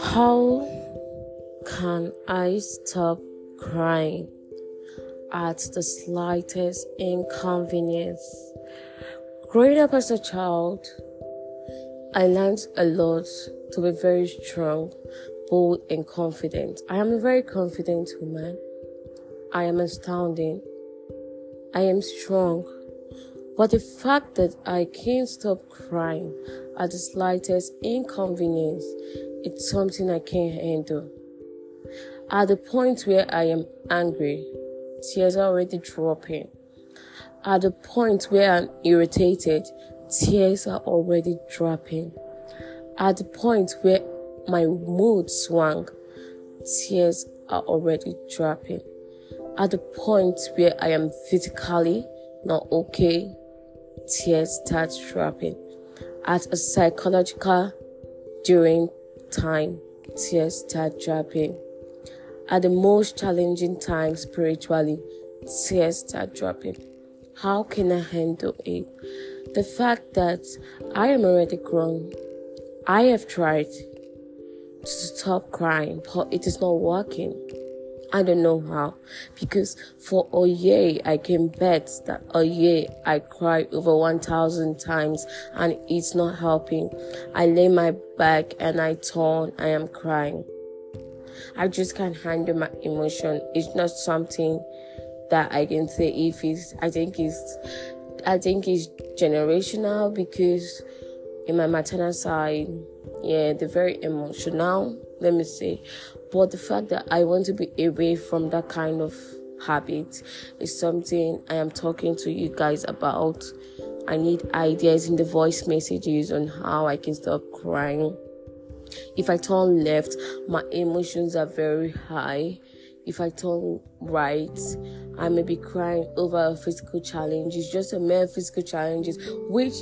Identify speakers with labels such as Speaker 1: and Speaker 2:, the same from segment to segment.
Speaker 1: How can I stop crying at the slightest inconvenience? Growing up as a child, I learned a lot to be very strong, bold, and confident. I am a very confident woman. I am astounding. I am strong. But the fact that I can't stop crying at the slightest inconvenience, it's something I can't handle. At the point where I am angry, tears are already dropping. At the point where I'm irritated, tears are already dropping. At the point where my mood swung, tears are already dropping. At the point where I am physically not okay, tears start dropping. At a psychological during time, tears start dropping. At the most challenging time spiritually, tears start dropping. How can I handle it? The fact that I am already grown. I have tried to stop crying, but it is not working. I don't know how. Because for a year, I can bet that a year I cry over 1,000 times and it's not helping. I lay my back and I turn, I am crying. I just can't handle my emotion. It's not something that I can say if it's, I think it's, I think it's generational because in my maternal side, yeah, they're very emotional, let me say. But the fact that I want to be away from that kind of habit is something I am talking to you guys about. I need ideas in the voice messages on how I can stop crying. If I turn left, my emotions are very high. If I turn right, I may be crying over physical challenge. It's just a mere physical challenges, which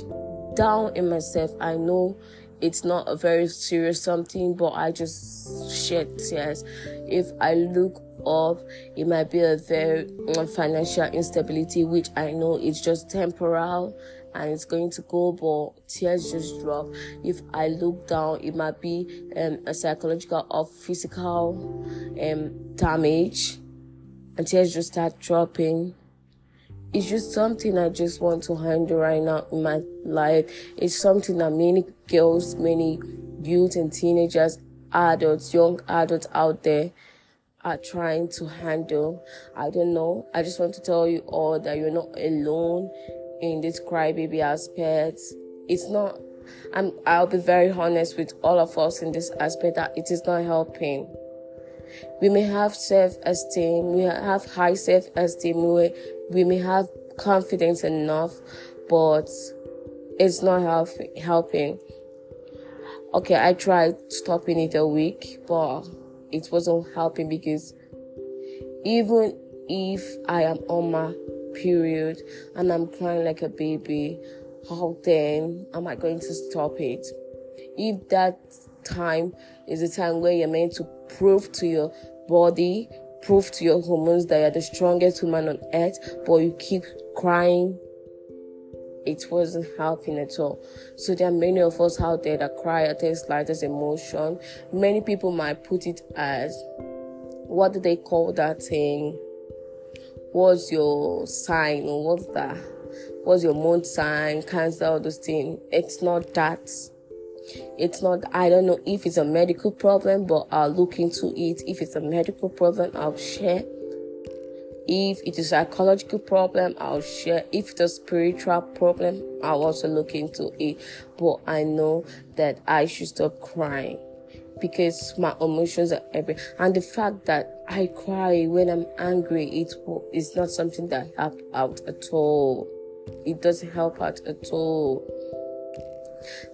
Speaker 1: down in myself, I know it's not a very serious something, but I just shed tears. If I look up, it might be a very um, financial instability, which I know it's just temporal and it's going to go, but tears just drop. If I look down, it might be um, a psychological or physical um, damage, and tears just start dropping it's just something I just want to handle right now in my life. It's something that many girls, many youth and teenagers, adults, young adults out there are trying to handle. I don't know. I just want to tell you all that you're not alone in this crybaby aspect. It's not, I'm, I'll be very honest with all of us in this aspect that it is not helping. We may have self-esteem, we have high self-esteem, we, we may have confidence enough, but it's not help, helping. Okay, I tried stopping it a week, but it wasn't helping because even if I am on my period and I'm crying like a baby, how then am I going to stop it? If that time is the time where you're meant to prove to your body, prove to your hormones that you're the strongest woman on earth, but you keep crying, it wasn't helping at all. So there are many of us out there that cry at the slightest emotion. Many people might put it as what do they call that thing? What's your sign or what's that? What's your moon sign? Cancer, all those things. It's not that. It's not, I don't know if it's a medical problem, but I'll look into it. If it's a medical problem, I'll share. If it is a psychological problem, I'll share. If it's a spiritual problem, I'll also look into it. But I know that I should stop crying because my emotions are every and the fact that I cry when I'm angry it is not something that help out at all. It doesn't help out at all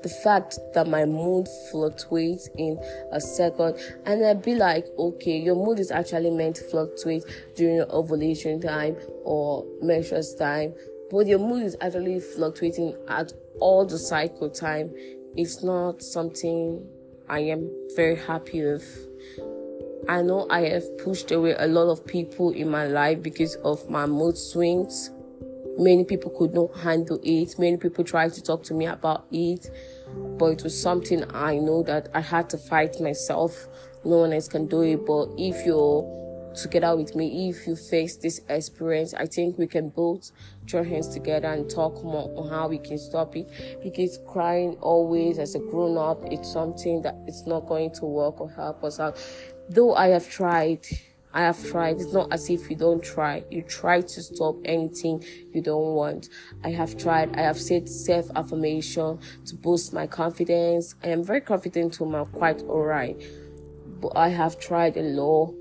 Speaker 1: the fact that my mood fluctuates in a second and I'd be like, okay, your mood is actually meant to fluctuate during ovulation time or menstrual time, but your mood is actually fluctuating at all the cycle time. It's not something I am very happy with. I know I have pushed away a lot of people in my life because of my mood swings Many people could not handle it. Many people tried to talk to me about it, but it was something I know that I had to fight myself. No one else can do it. But if you're together with me, if you face this experience, I think we can both join hands together and talk more on how we can stop it. Because crying always as a grown up, it's something that it's not going to work or help us out. Though I have tried I have tried. It's not as if you don't try. You try to stop anything you don't want. I have tried. I have said self affirmation to boost my confidence. I am very confident to I'm quite alright. But I have tried a lot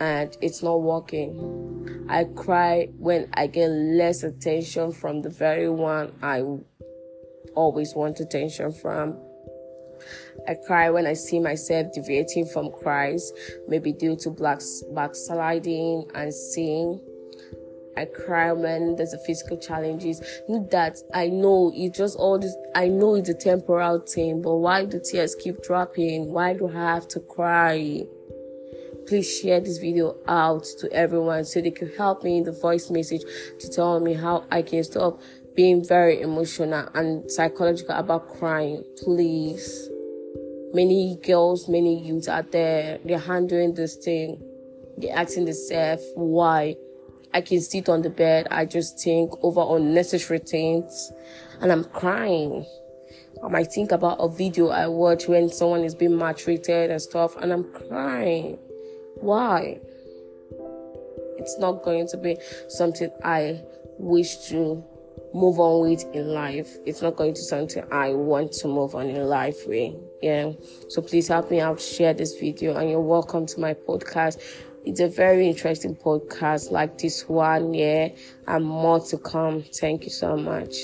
Speaker 1: and it's not working. I cry when I get less attention from the very one I always want attention from. I cry when I see myself deviating from Christ, maybe due to black backsliding and sin. I cry when there's a physical challenges. Not that I know it's just all this. I know it's a temporal thing, but why do tears keep dropping? Why do I have to cry? Please share this video out to everyone so they can help me in the voice message to tell me how I can stop being very emotional and psychological about crying. Please many girls, many youths out there, they're handling this thing. They're asking themselves why. I can sit on the bed, I just think over unnecessary things, and I'm crying. I might think about a video I watch when someone is being maltreated and stuff, and I'm crying. Why? It's not going to be something I wish to move on with in life. It's not going to something I want to move on in life with. Yeah. So please help me out, share this video, and you're welcome to my podcast. It's a very interesting podcast like this one, yeah, and more to come. Thank you so much.